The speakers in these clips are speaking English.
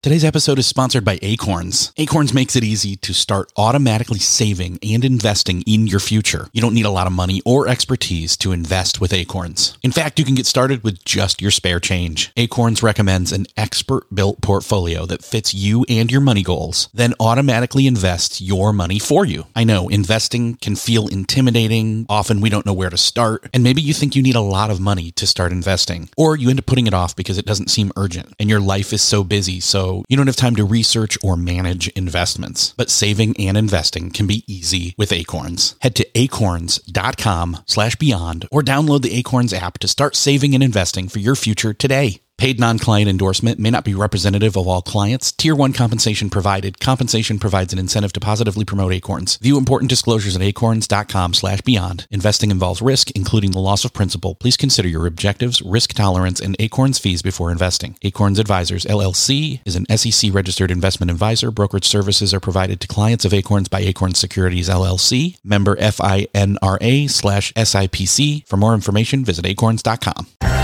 Today's episode is sponsored by Acorns. Acorns makes it easy to start automatically saving and investing in your future. You don't need a lot of money or expertise to invest with Acorns. In fact, you can get started with just your spare change. Acorns recommends an expert built portfolio that fits you and your money goals, then automatically invests your money for you. I know investing can feel intimidating. Often we don't know where to start, and maybe you think you need a lot of money to start investing, or you end up putting it off because it doesn't seem urgent and your life is so busy. So you don't have time to research or manage investments. But saving and investing can be easy with Acorns. Head to acorns.com slash beyond or download the Acorns app to start saving and investing for your future today. Paid non-client endorsement may not be representative of all clients. Tier 1 compensation provided. Compensation provides an incentive to positively promote Acorns. View important disclosures at acorns.com slash beyond. Investing involves risk, including the loss of principal. Please consider your objectives, risk tolerance, and Acorns fees before investing. Acorns Advisors, LLC is an SEC registered investment advisor. Brokerage services are provided to clients of Acorns by Acorns Securities, LLC. Member FINRA slash SIPC. For more information, visit acorns.com.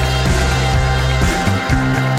Hello,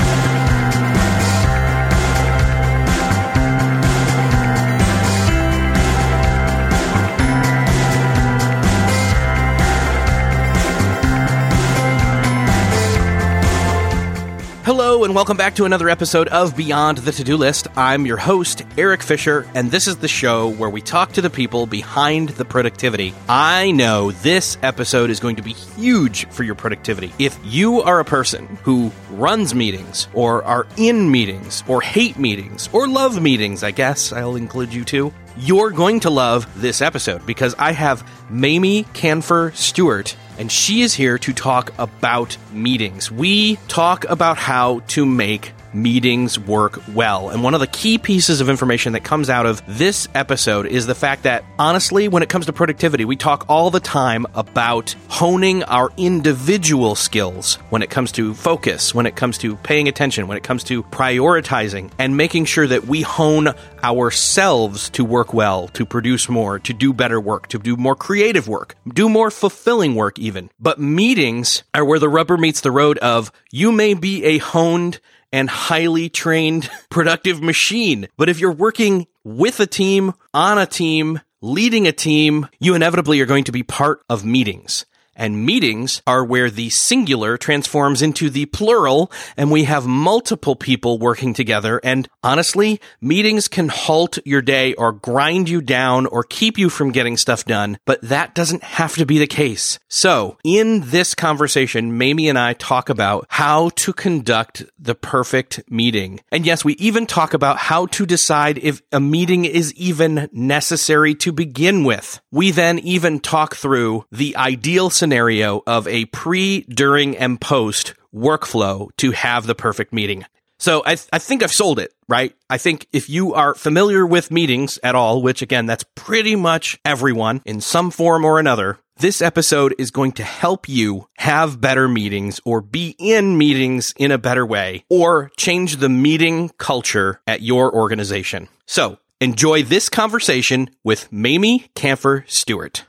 and welcome back to another episode of Beyond the To Do List. I'm your host, Eric Fisher, and this is the show where we talk to the people behind the productivity. I know this episode is going to be huge for your productivity. If you are a person who runs meetings, or are in meetings, or hate meetings, or love meetings, I guess I'll include you too, you're going to love this episode because I have Mamie Kanfer Stewart and she is here to talk about meetings. We talk about how to make meetings work well. And one of the key pieces of information that comes out of this episode is the fact that, honestly, when it comes to productivity, we talk all the time about honing our individual skills when it comes to focus, when it comes to paying attention, when it comes to prioritizing, and making sure that we hone ourselves to work well, to produce more, to do better work, to do more creative work, do more fulfilling work, even. But meetings are where the rubber meets the road of you may be a honed and highly trained productive machine. But if you're working with a team, on a team, leading a team, you inevitably are going to be part of meetings. And meetings are where the singular transforms into the plural and we have multiple people working together. And honestly, meetings can halt your day or grind you down or keep you from getting stuff done, but that doesn't have to be the case. So in this conversation, Mamie and I talk about how to conduct the perfect meeting. And yes, we even talk about how to decide if a meeting is even necessary to begin with. We then even talk through the ideal scenario scenario of a pre, during, and post workflow to have the perfect meeting. So I, th- I think I've sold it, right? I think if you are familiar with meetings at all, which again, that's pretty much everyone in some form or another, this episode is going to help you have better meetings or be in meetings in a better way or change the meeting culture at your organization. So enjoy this conversation with Mamie Kanfer Stewart.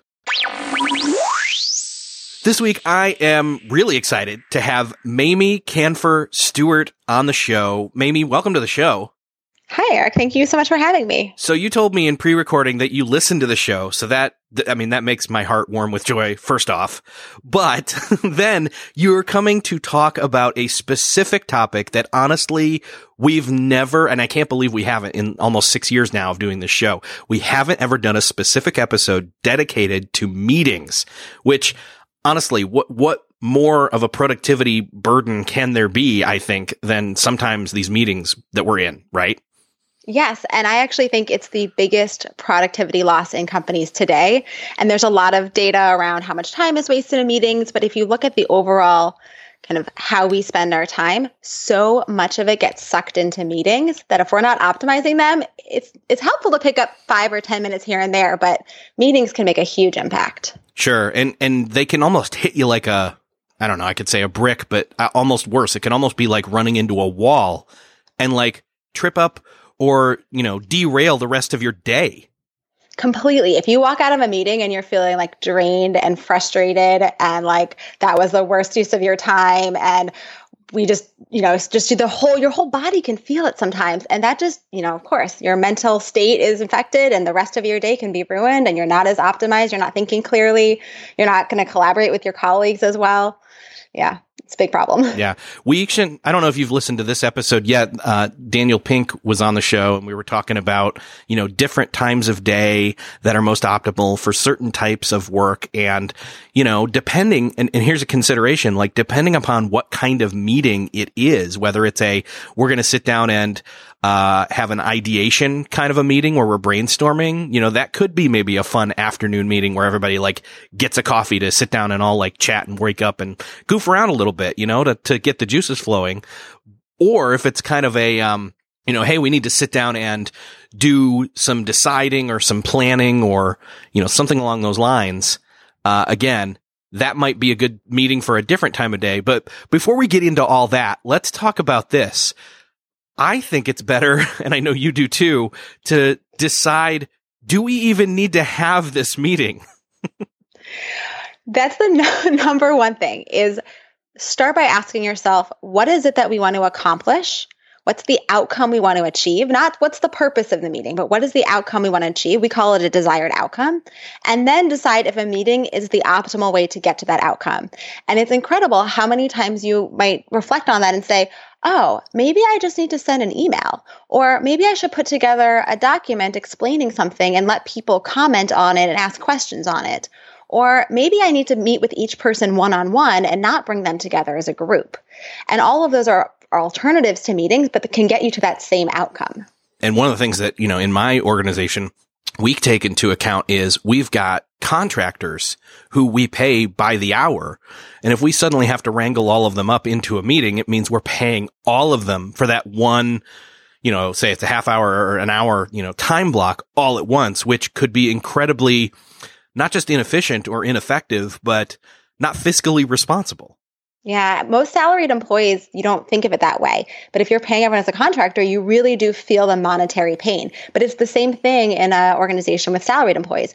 This week, I am really excited to have Mamie Kanfer Stewart on the show. Mamie, welcome to the show. Hi, Eric. Thank you so much for having me. So you told me in pre-recording that you listened to the show. So that, I mean, that makes my heart warm with joy, first off. But then you're coming to talk about a specific topic that honestly, we've never, and I can't believe we haven't in almost six years now of doing this show. We haven't ever done a specific episode dedicated to meetings, which honestly, what, what more of a productivity burden can there be, I think, than sometimes these meetings that we're in, right? Yes. And I actually think it's the biggest productivity loss in companies today. And there's a lot of data around how much time is wasted in meetings. But if you look at the overall kind of how we spend our time, so much of it gets sucked into meetings that if we're not optimizing them, it's it's helpful to pick up 5 or 10 minutes here and there, but meetings can make a huge impact. Sure. And and they can almost hit you like a I don't know, I could say a brick, but uh, almost worse. It can almost be like running into a wall and like trip up or, you know, derail the rest of your day. Completely. If you walk out of a meeting and you're feeling like drained and frustrated and like that was the worst use of your time and we just, you know, just do the whole, your whole body can feel it sometimes. And that just, you know, of course, your mental state is infected and the rest of your day can be ruined and you're not as optimized. You're not thinking clearly. You're not going to collaborate with your colleagues as well. Yeah it's a big problem. Yeah. We should, I don't know if you've listened to this episode yet. Uh, Daniel Pink was on the show and we were talking about, you know, different times of day that are most optimal for certain types of work. And, you know, depending, and, and here's a consideration, like depending upon what kind of meeting it is, whether it's a, we're going to sit down and, uh, have an ideation kind of a meeting where we're brainstorming, you know, that could be maybe a fun afternoon meeting where everybody like gets a coffee to sit down and all like chat and wake up and goof around a little bit, you know, to, to get the juices flowing. Or if it's kind of a, um, you know, hey, we need to sit down and do some deciding or some planning or, you know, something along those lines. Uh, again, that might be a good meeting for a different time of day. But before we get into all that, let's talk about this. I think it's better, and I know you do too, to decide, do we even need to have this meeting? That's the no- number one thing is start by asking yourself, what is it that we want to accomplish? What's the outcome we want to achieve? Not what's the purpose of the meeting, but what is the outcome we want to achieve? We call it a desired outcome. And then decide if a meeting is the optimal way to get to that outcome. And it's incredible how many times you might reflect on that and say, oh, maybe I just need to send an email, or maybe I should put together a document explaining something and let people comment on it and ask questions on it. Or maybe I need to meet with each person one on one and not bring them together as a group. And all of those are, are alternatives to meetings, but can get you to that same outcome. And one of the things that, you know, in my organization, we take into account is we've got contractors who we pay by the hour. And if we suddenly have to wrangle all of them up into a meeting, it means we're paying all of them for that one, you know, say it's a half hour or an hour, you know, time block all at once, which could be incredibly not just inefficient or ineffective, but not fiscally responsible. Yeah, most salaried employees, you don't think of it that way. But if you're paying everyone as a contractor, you really do feel the monetary pain. But it's the same thing in an organization with salaried employees.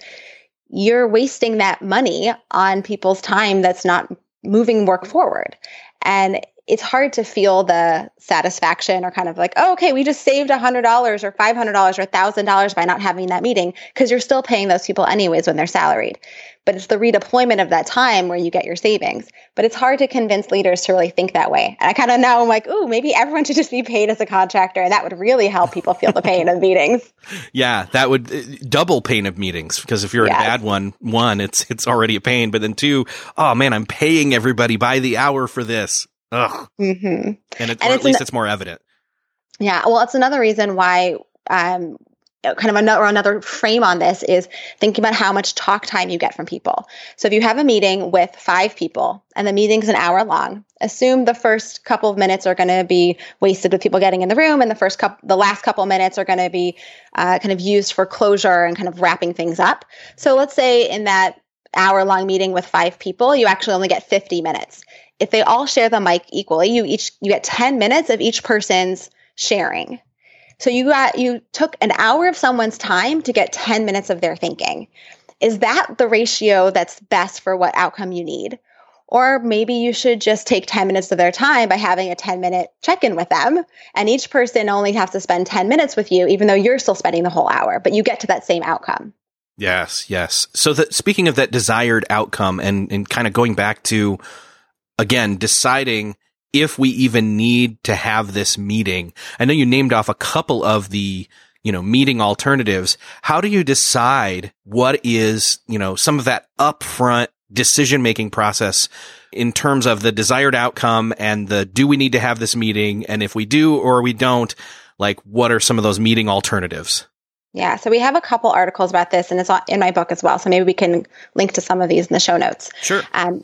You're wasting that money on people's time that's not moving work forward. And it's hard to feel the satisfaction or kind of like, oh, okay, we just saved $100 or $500 or $1,000 by not having that meeting because you're still paying those people anyways when they're salaried but it's the redeployment of that time where you get your savings. But it's hard to convince leaders to really think that way. And I kind of now I'm like, ooh, maybe everyone should just be paid as a contractor, and that would really help people feel the pain of meetings. Yeah, that would uh, double pain of meetings because if you're yes. a bad one, one, it's it's already a pain, but then two, oh man, I'm paying everybody by the hour for this. Ugh. Mm-hmm. And, it, and or at least an- it's more evident. Yeah, well, it's another reason why um, kind of another, another frame on this is thinking about how much talk time you get from people. So if you have a meeting with five people and the meeting's an hour long, assume the first couple of minutes are going to be wasted with people getting in the room, and the first couple, the last couple of minutes are going to be uh, kind of used for closure and kind of wrapping things up. So let's say in that hour long meeting with five people, you actually only get 50 minutes. If they all share the mic equally, you each you get 10 minutes of each person's sharing. So you got you took an hour of someone's time to get 10 minutes of their thinking. Is that the ratio that's best for what outcome you need? Or maybe you should just take 10 minutes of their time by having a 10 minute check in with them. And each person only has to spend 10 minutes with you, even though you're still spending the whole hour, but you get to that same outcome. Yes, yes. So that speaking of that desired outcome and, and kind of going back to, again, deciding if we even need to have this meeting. I know you named off a couple of the, you know, meeting alternatives. How do you decide what is, you know, some of that upfront decision making process in terms of the desired outcome and the do we need to have this meeting? And if we do or we don't, like what are some of those meeting alternatives? Yeah, so we have a couple articles about this, and it's in my book as well. So maybe we can link to some of these in the show notes. Sure. Um,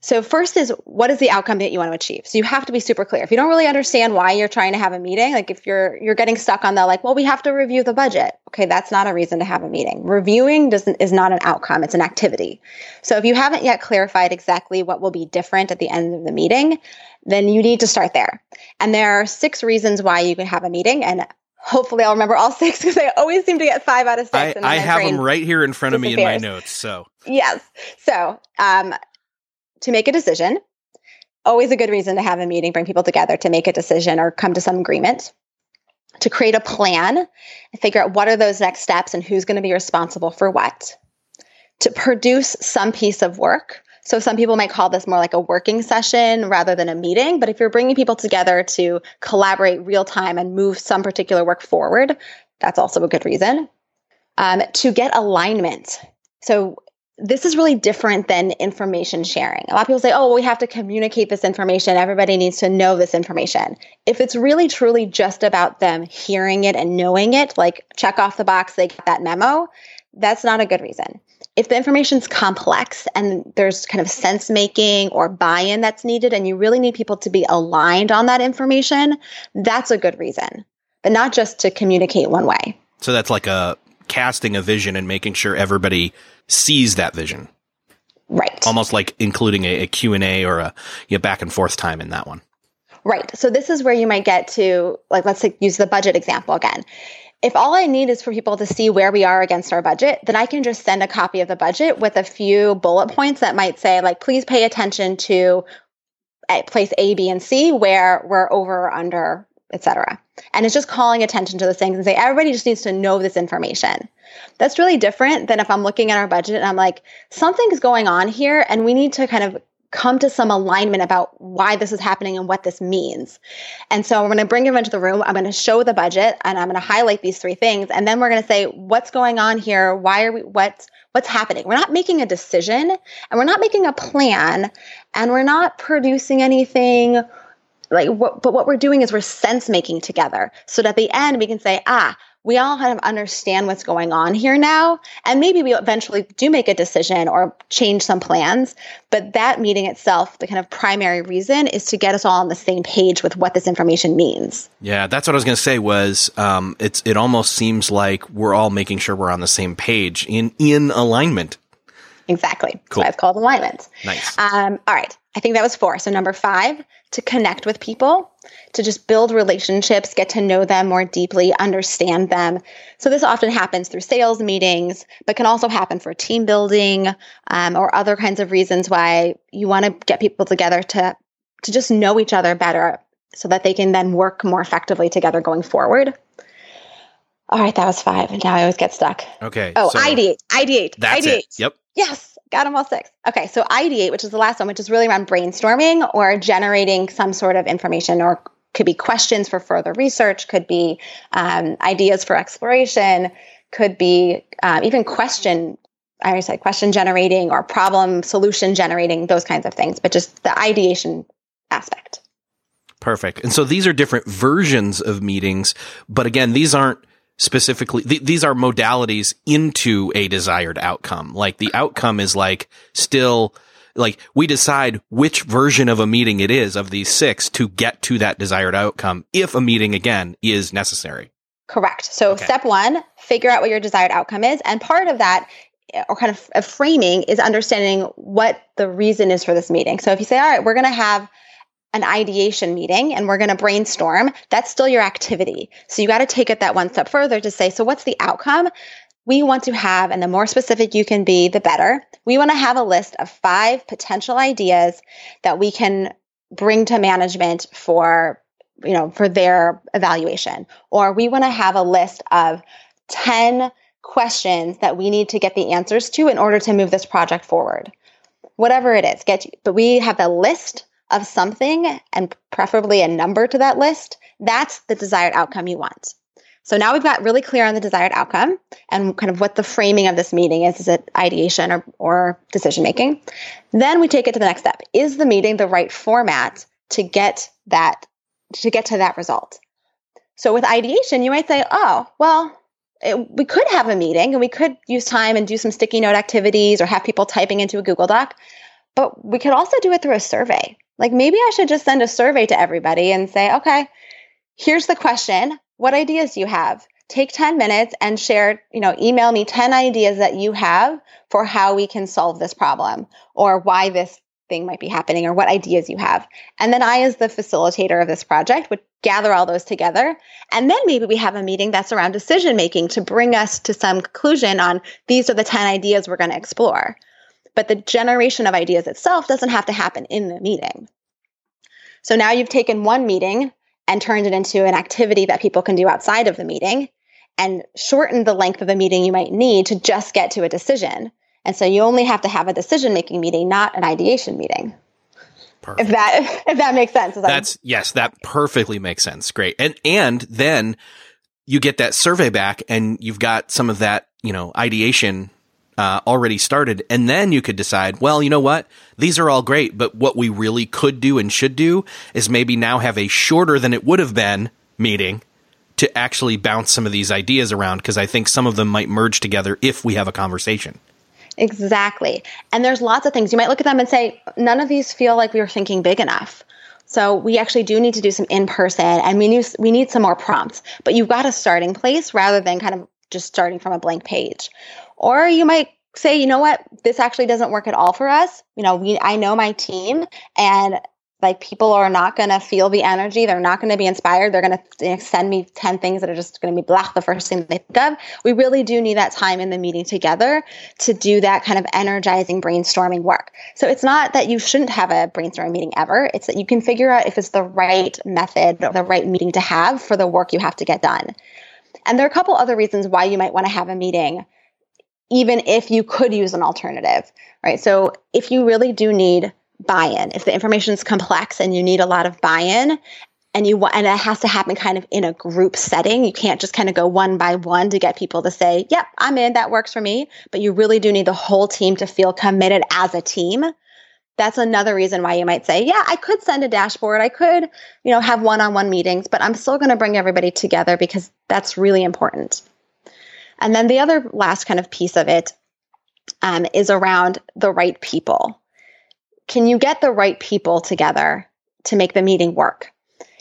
so first is what is the outcome that you want to achieve? So you have to be super clear. If you don't really understand why you're trying to have a meeting, like if you're you're getting stuck on the like, well, we have to review the budget. Okay, that's not a reason to have a meeting. Reviewing doesn't is not an outcome, it's an activity. So if you haven't yet clarified exactly what will be different at the end of the meeting, then you need to start there. And there are six reasons why you can have a meeting and hopefully I'll remember all six because I always seem to get five out of six. I, I have them right here in front of me in my notes. So yes. So um, to make a decision, always a good reason to have a meeting, bring people together to make a decision or come to some agreement. To create a plan and figure out what are those next steps and who's going to be responsible for what. To produce some piece of work. So some people might call this more like a working session rather than a meeting. But if you're bringing people together to collaborate real time and move some particular work forward, that's also a good reason. Um, to get alignment. So this is really different than information sharing. A lot of people say, oh, well, we have to communicate this information. Everybody needs to know this information. If it's really truly just about them hearing it and knowing it, like check off the box, they get that memo, that's not a good reason. If the information's complex and there's kind of sense making or buy in that's needed, and you really need people to be aligned on that information, that's a good reason, but not just to communicate one way. So that's like a casting a vision and making sure everybody sees that vision. Right. Almost like including a, a Q&A or a you know, back and forth time in that one. Right. So this is where you might get to like let's say, use the budget example again. If all I need is for people to see where we are against our budget, then I can just send a copy of the budget with a few bullet points that might say like please pay attention to eh, place A, B, and C where we're over or under, etc. And it's just calling attention to those things and say everybody just needs to know this information. That's really different than if I'm looking at our budget and I'm like, something's going on here and we need to kind of come to some alignment about why this is happening and what this means. And so we're going to bring him into the room. I'm going to show the budget and I'm going to highlight these three things. And then we're going to say, what's going on here? Why are we, what's, what's happening? We're not making a decision and we're not making a plan and we're not producing anything like what, but what we're doing is we're sense making together so that at the end we can say ah we all kind of understand what's going on here now. And maybe we eventually do make a decision or change some plans. But that meeting itself, the kind of primary reason is to get us all on the same page with what this information means. Yeah, that's what I was going to say was um, it's it almost seems like we're all making sure we're on the same page in in alignment. Exactly. Cool. That's called alignment. Nice. Um, all right. I think that was four. So number five, to connect with people, to just build relationships, get to know them more deeply, understand them. So this often happens through sales meetings, but can also happen for team building um, or other kinds of reasons why you want to get people together to to just know each other better, so that they can then work more effectively together going forward. All right, that was five. Now I always get stuck. Okay. Oh, so ideate, ideate, that's ideate. It. Yep. Yes, got them all six. Okay, so ideate, which is the last one, which is really around brainstorming or generating some sort of information or could be questions for further research, could be um, ideas for exploration, could be um, even question, I say question generating or problem solution generating, those kinds of things, but just the ideation aspect. Perfect. And so these are different versions of meetings, but again, these aren't specifically th- these are modalities into a desired outcome. Like the outcome is like still like we decide which version of a meeting it is of these six to get to that desired outcome if a meeting again is necessary. Correct. So okay. step one figure out what your desired outcome is. And part of that uh, or kind of a framing is understanding what the reason is for this meeting. So if you say all right we're going to have an ideation meeting and we're going to brainstorm, that's still your activity. So you got to take it that one step further to say, so what's the outcome? We want to have, and the more specific you can be, the better. We want to have a list of five potential ideas that we can bring to management for, you know, for their evaluation. Or we want to have a list of 10 questions that we need to get the answers to in order to move this project forward. Whatever it is, get but we have a list of something and preferably a number to that list, that's the desired outcome you want. So now we've got really clear on the desired outcome and kind of what the framing of this meeting is. Is it ideation or, or decision making? Then we take it to the next step. Is the meeting the right format to get that to get to that result? So with ideation, you might say, oh, well, it, we could have a meeting and we could use time and do some sticky note activities or have people typing into a Google Doc, but we could also do it through a survey. Like maybe I should just send a survey to everybody and say, okay, here's the question. What ideas do you have? Take 10 minutes and share, you know, email me 10 ideas that you have for how we can solve this problem or why this thing might be happening or what ideas you have. And then I, as the facilitator of this project, would gather all those together. And then maybe we have a meeting that's around decision making to bring us to some conclusion on these are the 10 ideas we're going to explore. But the generation of ideas itself doesn't have to happen in the meeting. So now you've taken one meeting and turned it into an activity that people can do outside of the meeting and shortened the length of the meeting you might need to just get to a decision. And so you only have to have a decision making meeting, not an ideation meeting. Perfect. If that if that makes sense. That's yes, that perfectly makes sense. Great. And and then you get that survey back and you've got some of that, you know, ideation uh, already started. And then you could decide, well, you know what? These are all great, but what we really could do and should do is maybe now have a shorter than it would have been meeting to actually bounce some of these ideas around because I think some of them might merge together if we have a conversation. Exactly. And there's lots of things. You might look at them and say, none of these feel like we were thinking big enough. So we actually do need to do some in person and we need, we need some more prompts. But you've got a starting place rather than kind of just starting from a blank page. Or you might say, you know what, this actually doesn't work at all for us. You know, we I know my team and like people are not going to feel the energy. They're not going to be inspired. They're going to send me 10 things that are just going to be black the first thing they think of. We really do need that time in the meeting together to do that kind of energizing brainstorming work. So it's not that you shouldn't have a brainstorming meeting ever. It's that you can figure out if it's the right method the right meeting to have for the work you have to get done. And there are a couple other reasons why you might want to have a meeting even if you could use an alternative, right? So if you really do need buy-in, if the information is complex and you need a lot of buy-in and you and it has to happen kind of in a group setting, you can't just kind of go one by one to get people to say, "Yep, I'm in, that works for me." But you really do need the whole team to feel committed as a team. That's another reason why you might say, "Yeah, I could send a dashboard. I could, you know, have one-on-one meetings, but I'm still going to bring everybody together because that's really important." And then the other last kind of piece of it um, is around the right people. Can you get the right people together to make the meeting work?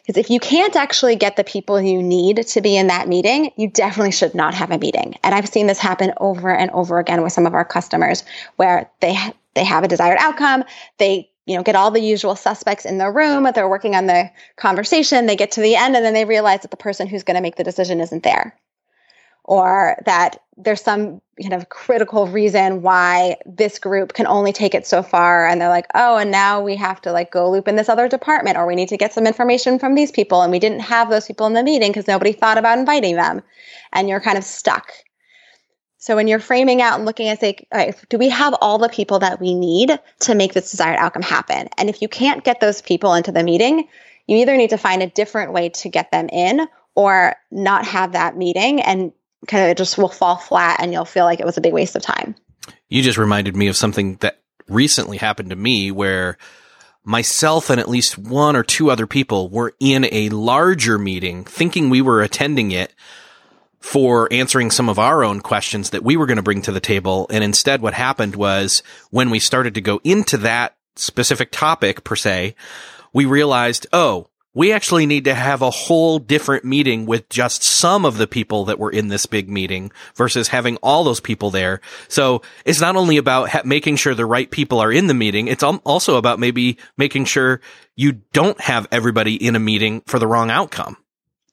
Because if you can't actually get the people you need to be in that meeting, you definitely should not have a meeting. And I've seen this happen over and over again with some of our customers where they they have a desired outcome, they you know get all the usual suspects in the room, they're working on the conversation, they get to the end and then they realize that the person who's going to make the decision isn't there or that there's some kind of critical reason why this group can only take it so far. And they're like oh and now we have to like go loop in this other department or we need to get some information from these people. And we didn't have those people in the meeting because nobody thought about inviting them. And you're kind of stuck. So when you're framing out and looking at say right, do we have all the people that we need to make this desired outcome happen? And if you can't get those people into the meeting you either need to find a different way to get them in or not have that meeting and kind of just will fall flat and you'll feel like it was a big waste of time. You just reminded me of something that recently happened to me where myself and at least one or two other people were in a larger meeting thinking we were attending it for answering some of our own questions that we were going to bring to the table. And instead what happened was when we started to go into that specific topic per se, we realized, oh, we actually need to have a whole different meeting with just some of the people that were in this big meeting versus having all those people there. So it's not only about ha- making sure the right people are in the meeting. It's also about maybe making sure you don't have everybody in a meeting for the wrong outcome.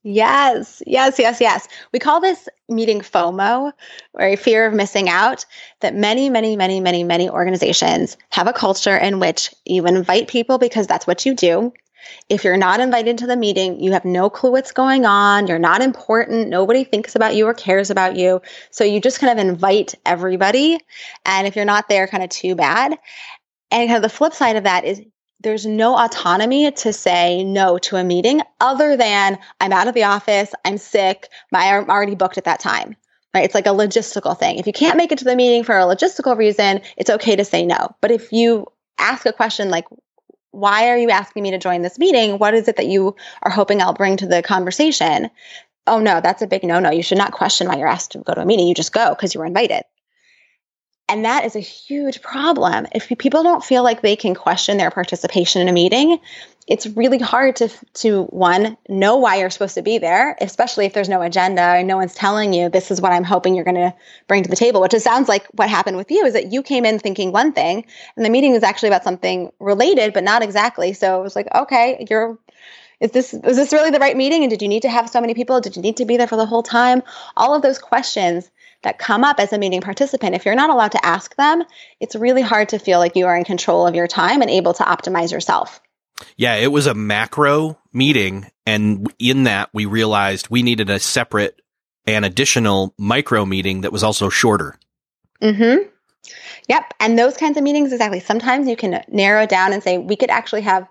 Yes, yes, yes, yes. We call this meeting FOMO, or fear of missing out, that many, many, many, many, many organizations have a culture in which you invite people because that's what you do. If you're not invited to the meeting, you have no clue what's going on. You're not important. Nobody thinks about you or cares about you. So you just kind of invite everybody. And if you're not there, kind of too bad. And kind of the flip side of that is there's no autonomy to say no to a meeting other than I'm out of the office, I'm sick, I'm already booked at that time. Right? It's like a logistical thing. If you can't make it to the meeting for a logistical reason, it's okay to say no. But if you ask a question like, why are you asking me to join this meeting? What is it that you are hoping I'll bring to the conversation? Oh no, that's a big no no. You should not question why you're asked to go to a meeting. You just go because you were invited. And that is a huge problem. If people don't feel like they can question their participation in a meeting, it's really hard to to one know why you're supposed to be there, especially if there's no agenda and no one's telling you this is what I'm hoping you're going to bring to the table. Which it sounds like what happened with you is that you came in thinking one thing, and the meeting was actually about something related, but not exactly. So it was like, okay, you're. Is this is this really the right meeting? And did you need to have so many people? Did you need to be there for the whole time? All of those questions that come up as a meeting participant, if you're not allowed to ask them, it's really hard to feel like you are in control of your time and able to optimize yourself. Yeah, it was a macro meeting. And in that, we realized we needed a separate and additional micro meeting that was also shorter. Mm-hmm. Yep. And those kinds of meetings, exactly. Sometimes you can narrow down and say, we could actually have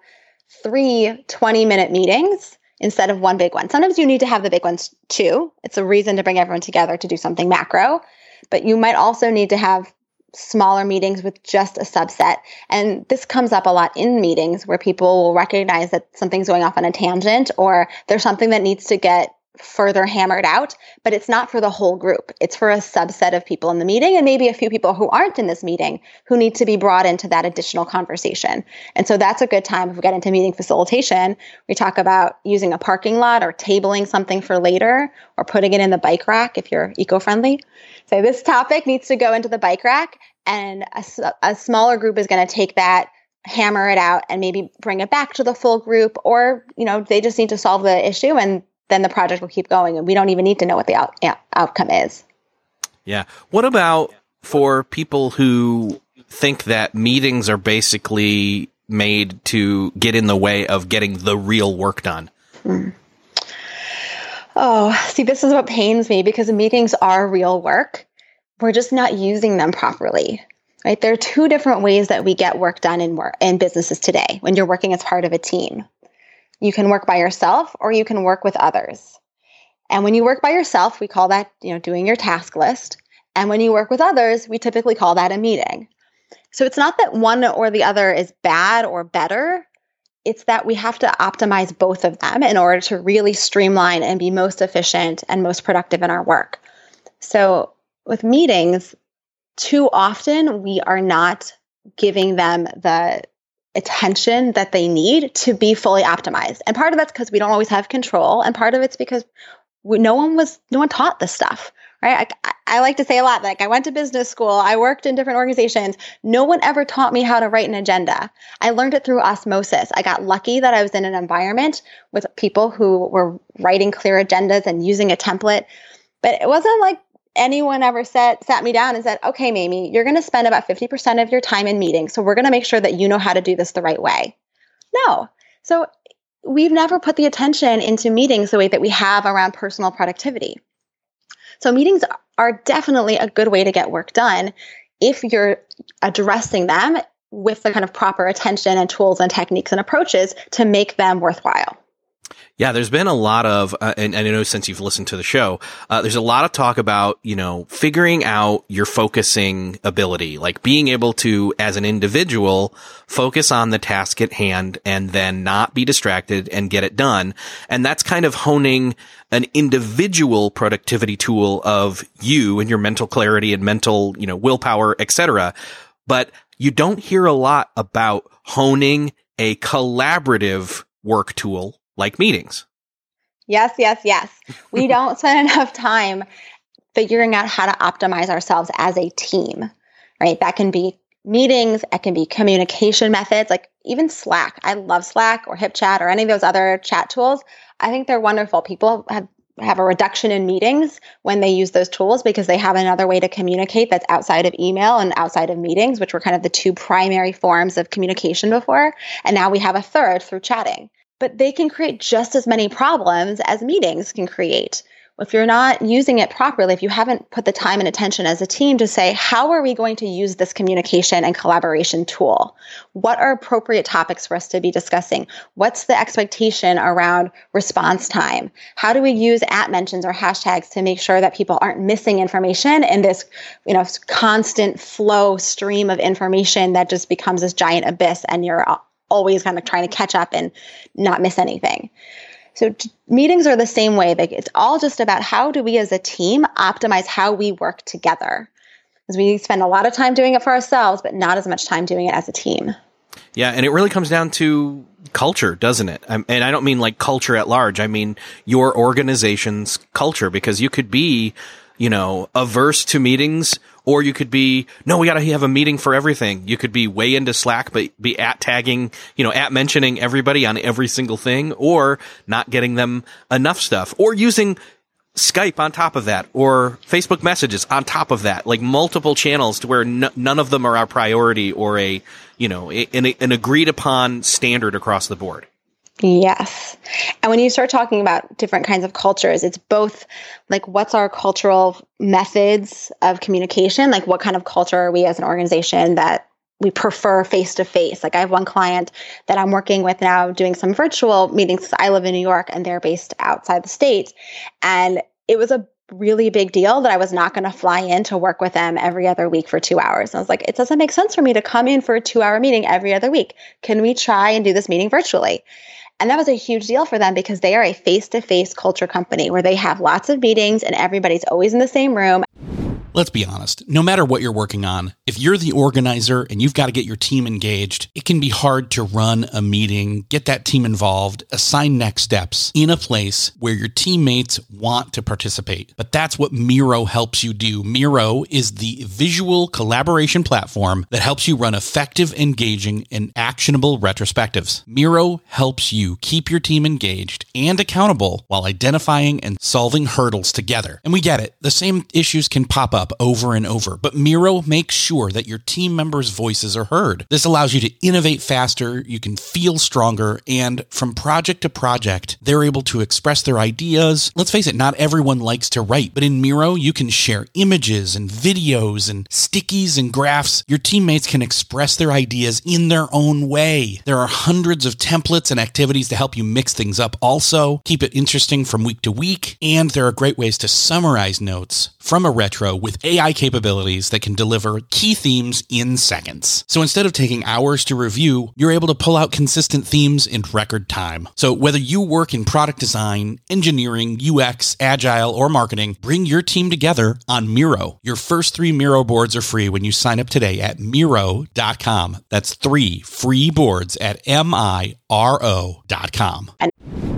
three 20 minute meetings instead of one big one. Sometimes you need to have the big ones too. It's a reason to bring everyone together to do something macro, but you might also need to have smaller meetings with just a subset. And this comes up a lot in meetings where people will recognize that something's going off on a tangent or there's something that needs to get further hammered out, but it's not for the whole group. It's for a subset of people in the meeting and maybe a few people who aren't in this meeting who need to be brought into that additional conversation. And so that's a good time if we get into meeting facilitation. We talk about using a parking lot or tabling something for later or putting it in the bike rack if you're eco friendly. So this topic needs to go into the bike rack and a, a smaller group is going to take that hammer it out and maybe bring it back to the full group or you know they just need to solve the issue and then the project will keep going and we don't even need to know what the out- outcome is. Yeah. What about for people who think that meetings are basically made to get in the way of getting the real work done? Hmm. Oh, see, this is what pains me because meetings are real work. We're just not using them properly. Right? There are two different ways that we get work done in work in businesses today when you're working as part of a team. You can work by yourself or you can work with others. And when you work by yourself, we call that, you know, doing your task list. And when you work with others, we typically call that a meeting. So it's not that one or the other is bad or better. It's that we have to optimize both of them in order to really streamline and be most efficient and most productive in our work. So with meetings, too often we are not giving them the attention that they need to be fully optimized. And part of that's because we don't always have control, and part of it's because we, no one was no one taught this stuff. Right? I, I like to say a lot like I went to business school, I worked in different organizations. No one ever taught me how to write an agenda. I learned it through osmosis. I got lucky that I was in an environment with people who were writing clear agendas and using a template. But it wasn't like anyone ever sat sat me down and said, "Okay, Mamie, you're going to spend about 50% of your time in meetings, so we're going to make sure that you know how to do this the right way." No. So we've never put the attention into meetings the way that we have around personal productivity. So meetings are definitely a good way to get work done if you're addressing them with the kind of proper attention and tools and techniques and approaches to make them worthwhile. Yeah, there's been a lot of, uh, and, and, I know since you've listened to the show, uh, there's a lot of talk about, you know, figuring out your focusing ability, like being able to, as an individual, focus on the task at hand and then not be distracted and get it done. And that's kind of honing an individual productivity tool of you and your mental clarity and mental, you know, willpower, etc. But you don't hear a lot about honing a collaborative work tool like meetings. Yes, yes, yes. We don't spend enough time figuring out how to optimize ourselves as a team, right? That can be meetings, it can be communication methods, like even Slack. I love Slack or HipChat or any of those other chat tools. I think they're wonderful. People have have a reduction in meetings when they use those tools because they have another way to communicate that's outside of email and outside of meetings, which were kind of the two primary forms of communication before. And now we have a third through chatting but they can create just as many problems as meetings can create. If you're not using it properly, if you haven't put the time and attention as a team to say, how are we going to use this communication and collaboration tool? What are appropriate topics for us to be discussing? What's the expectation around response time? How do we use at mentions or hashtags to make sure that people aren't missing information in this, you know, constant flow stream of information that just becomes this giant abyss and you're always kind of trying to catch up and not miss anything. So t- meetings are the same way. Like it's all just about how do we as a team optimize how we work together. Because we spend a lot of time doing it for ourselves, but not as much time doing it as a team. Yeah, and it really comes down to culture, doesn't it? Um, and I don't mean like culture at large. I mean your organization's culture because you could be you know, averse to meetings, or you could be, no, we got to have a meeting for everything. You could be way into Slack, but be at tagging, you know, at mentioning everybody on every single thing, or not getting them enough stuff, or using Skype on top of that or Facebook messages on top of that, like multiple channels to where n- none of them are our priority or a, you know, an, an agreed upon standard across the board. Yes. And when you start talking about different kinds of cultures, it's both like what's our cultural methods of communication? Like what kind of culture are we as an organization that we prefer face to face. Like I have one client that I'm working with now doing some virtual meetings. I live in New York and they're based outside the state. And it was a really big deal that I was not going to fly in to work with them every other week for two hours. And I was like, it doesn't make sense for me to come in for a two hour meeting every other week. Can we try and do this meeting virtually? And that was a huge deal for them because they are a face to face culture company where they have lots of meetings and everybody's always in the same room. Let's be honest, no matter what you're working on, if you're the organizer and you've got to get your team engaged, it can be hard to run a meeting, get that team involved, assign next steps in a place where your teammates want to participate. But that's what Miro helps you do. Miro is the visual collaboration platform that helps you run effective, engaging, and actionable retrospectives. Miro helps you keep your team engaged and accountable while identifying and solving hurdles together. And we get it, the same issues can pop up up over and over, but Miro makes sure that your team members' voices are heard. This allows you to innovate faster, you can feel stronger, and from project to project, they're able to express their ideas. Let's face it, not everyone likes to write, but in Miro, you can share images and videos and stickies and graphs. Your teammates can express their ideas in their own way. There are hundreds of templates and activities to help you mix things up also, keep it interesting from week to week, and there are great ways to summarize notes from a retro with AI capabilities that can deliver key themes in seconds. So instead of taking hours to review, you're able to pull out consistent themes in record time. So whether you work in product design, engineering, UX, agile, or marketing, bring your team together on Miro. Your first three Miro boards are free when you sign up today at Miro.com. That's three free boards at M-I-R-O.com.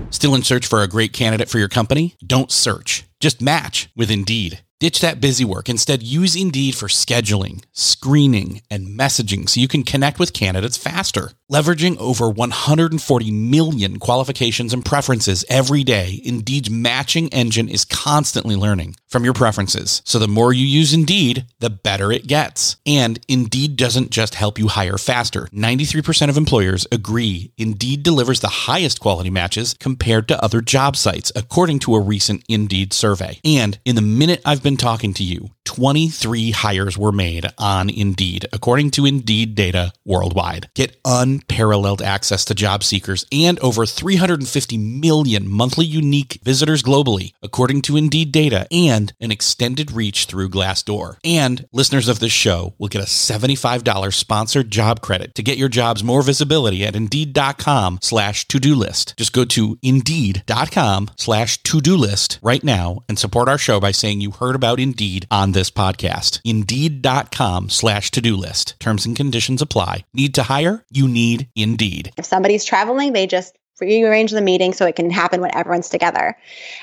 Still in search for a great candidate for your company? Don't search. Just match with Indeed. Ditch that busy work. Instead, use Indeed for scheduling, screening, and messaging so you can connect with candidates faster. Leveraging over 140 million qualifications and preferences every day, Indeed's matching engine is constantly learning from your preferences. So the more you use Indeed, the better it gets. And Indeed doesn't just help you hire faster. 93% of employers agree Indeed delivers the highest quality matches compared to other job sites, according to a recent Indeed survey. And in the minute I've been talking to you, 23 hires were made on Indeed, according to Indeed data worldwide. Get unparalleled access to job seekers and over 350 million monthly unique visitors globally, according to Indeed data, and an extended reach through Glassdoor. And listeners of this show will get a $75 sponsored job credit to get your jobs more visibility at Indeed.com slash to-do list. Just go to Indeed.com slash to-do list right now and support our show by saying you heard about Indeed on this podcast. Indeed.com slash to do list. Terms and conditions apply. Need to hire? You need Indeed. If somebody's traveling, they just rearrange the meeting so it can happen when everyone's together.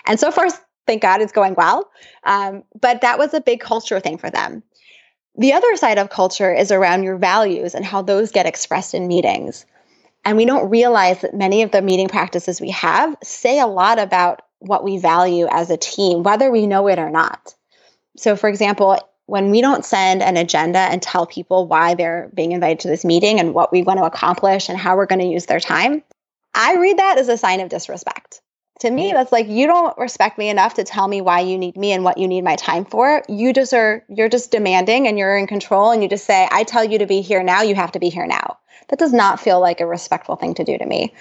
And so far, thank God it's going well. Um, but that was a big culture thing for them. The other side of culture is around your values and how those get expressed in meetings. And we don't realize that many of the meeting practices we have say a lot about what we value as a team, whether we know it or not. So, for example, when we don't send an agenda and tell people why they're being invited to this meeting and what we want to accomplish and how we're going to use their time, I read that as a sign of disrespect. To me, mm. that's like you don't respect me enough to tell me why you need me and what you need my time for. You just are you're just demanding and you're in control and you just say, "I tell you to be here now, you have to be here now." That does not feel like a respectful thing to do to me.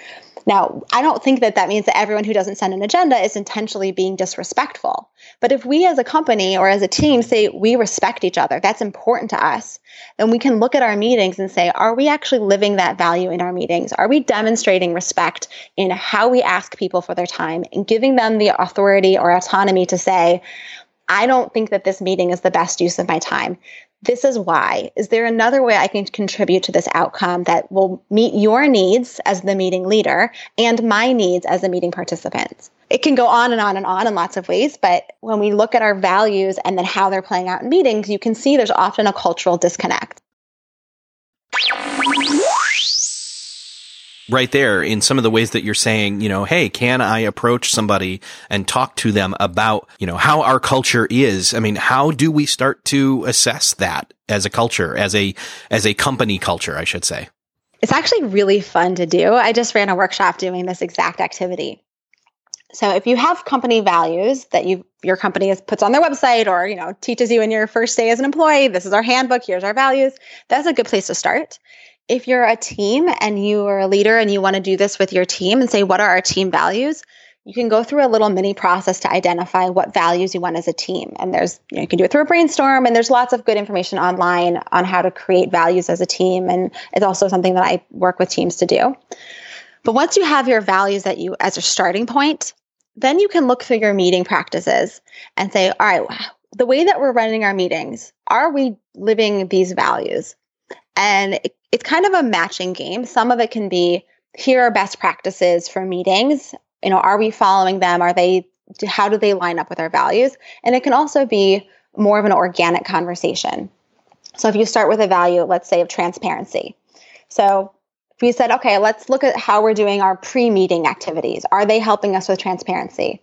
Now, I don't think that that means that everyone who doesn't send an agenda is intentionally being disrespectful. But if we as a company or as a team say we respect each other, that's important to us, then we can look at our meetings and say, are we actually living that value in our meetings? Are we demonstrating respect in how we ask people for their time and giving them the authority or autonomy to say, I don't think that this meeting is the best use of my time this is why. Is there another way I can contribute to this outcome that will meet your needs as the meeting leader and my needs as a meeting participant? It can go on and on and on in lots of ways, but when we look at our values and then how they're playing out in meetings, you can see there's often a cultural disconnect. Right there in some of the ways that you're saying, you know, hey, can I approach somebody and talk to them about, you know, how our culture is? I mean, how do we start to assess that as a culture, as a, as a company culture, I should say? It's actually really fun to do. I just ran a workshop doing this exact activity. So if you have company values that you your company puts on their website or you know teaches you in your first day as an employee, this is our handbook, here's our values. That's a good place to start. If you're a team and you are a leader and you want to do this with your team and say what are our team values, you can go through a little mini process to identify what values you want as a team. And there's, you, know, you can do it through a brainstorm, and there's lots of good information online on how to create values as a team. And it's also something that I work with teams to do. But once you have your values that you as a starting point, then you can look through your meeting practices and say, all right, the way that we're running our meetings, are we living these values? And it, it's kind of a matching game. Some of it can be here are best practices for meetings. You know, are we following them? Are they, how do they line up with our values? And it can also be more of an organic conversation. So if you start with a value, let's say of transparency. So if we said, okay, let's look at how we're doing our pre meeting activities. Are they helping us with transparency?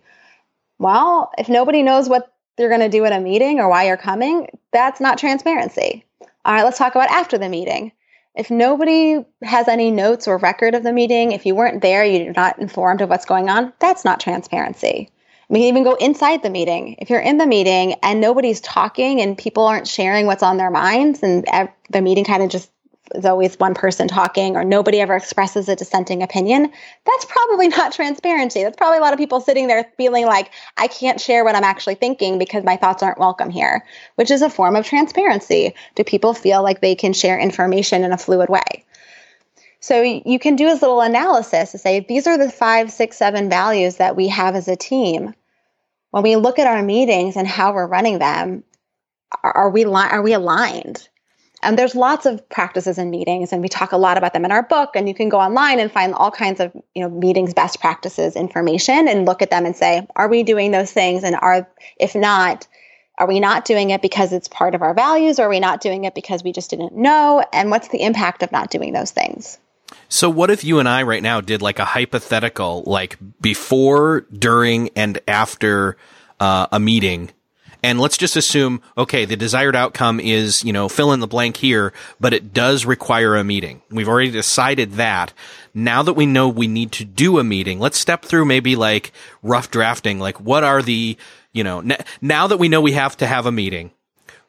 Well, if nobody knows what they're going to do in a meeting or why you're coming, that's not transparency. All right, let's talk about after the meeting. If nobody has any notes or record of the meeting, if you weren't there, you're not informed of what's going on, that's not transparency. We can even go inside the meeting. If you're in the meeting and nobody's talking and people aren't sharing what's on their minds and the meeting kind of just is always one person talking or nobody ever expresses a dissenting opinion, that's probably not transparency. That's probably a lot of people sitting there feeling like I can't share what I'm actually thinking because my thoughts aren't welcome here, which is a form of transparency. Do people feel like they can share information in a fluid way? So you can do a little analysis to say these are the five, six, seven values that we have as a team. When we look at our meetings and how we're running them, are we li- are we aligned? And there's lots of practices and meetings, and we talk a lot about them in our book. And you can go online and find all kinds of you know meetings best practices information and look at them and say, are we doing those things? And are if not, are we not doing it because it's part of our values, or are we not doing it because we just didn't know? And what's the impact of not doing those things? So what if you and I right now did like a hypothetical, like before, during, and after uh, a meeting? And let's just assume, okay, the desired outcome is, you know, fill in the blank here, but it does require a meeting. We've already decided that. Now that we know we need to do a meeting, let's step through maybe like rough drafting. Like what are the, you know, n- now that we know we have to have a meeting,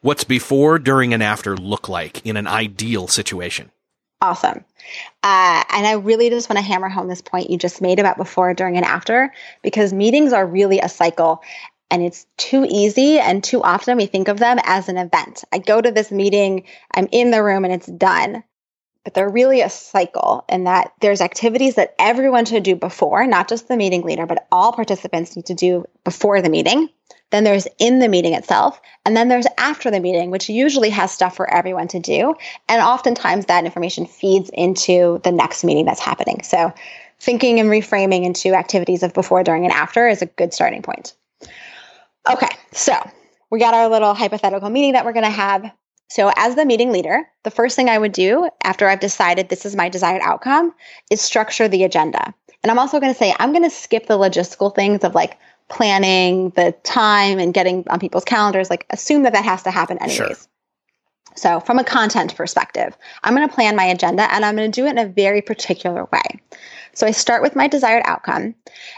what's before, during, and after look like in an ideal situation? Awesome. Uh, and I really just want to hammer home this point you just made about before, during, and after, because meetings are really a cycle and it's too easy and too often we think of them as an event. I go to this meeting, I'm in the room and it's done. But they're really a cycle in that there's activities that everyone should do before, not just the meeting leader, but all participants need to do before the meeting. Then there's in the meeting itself. And then there's after the meeting, which usually has stuff for everyone to do. And oftentimes that information feeds into the next meeting that's happening. So thinking and reframing into activities of before, during, and after is a good starting point. Okay, so we got our little hypothetical meeting that we're going to have. So, as the meeting leader, the first thing I would do after I've decided this is my desired outcome is structure the agenda. And I'm also going to say, I'm going to skip the logistical things of like planning the time and getting on people's calendars, like assume that that has to happen anyways. Sure. So, from a content perspective, I'm going to plan my agenda and I'm going to do it in a very particular way. So I start with my desired outcome.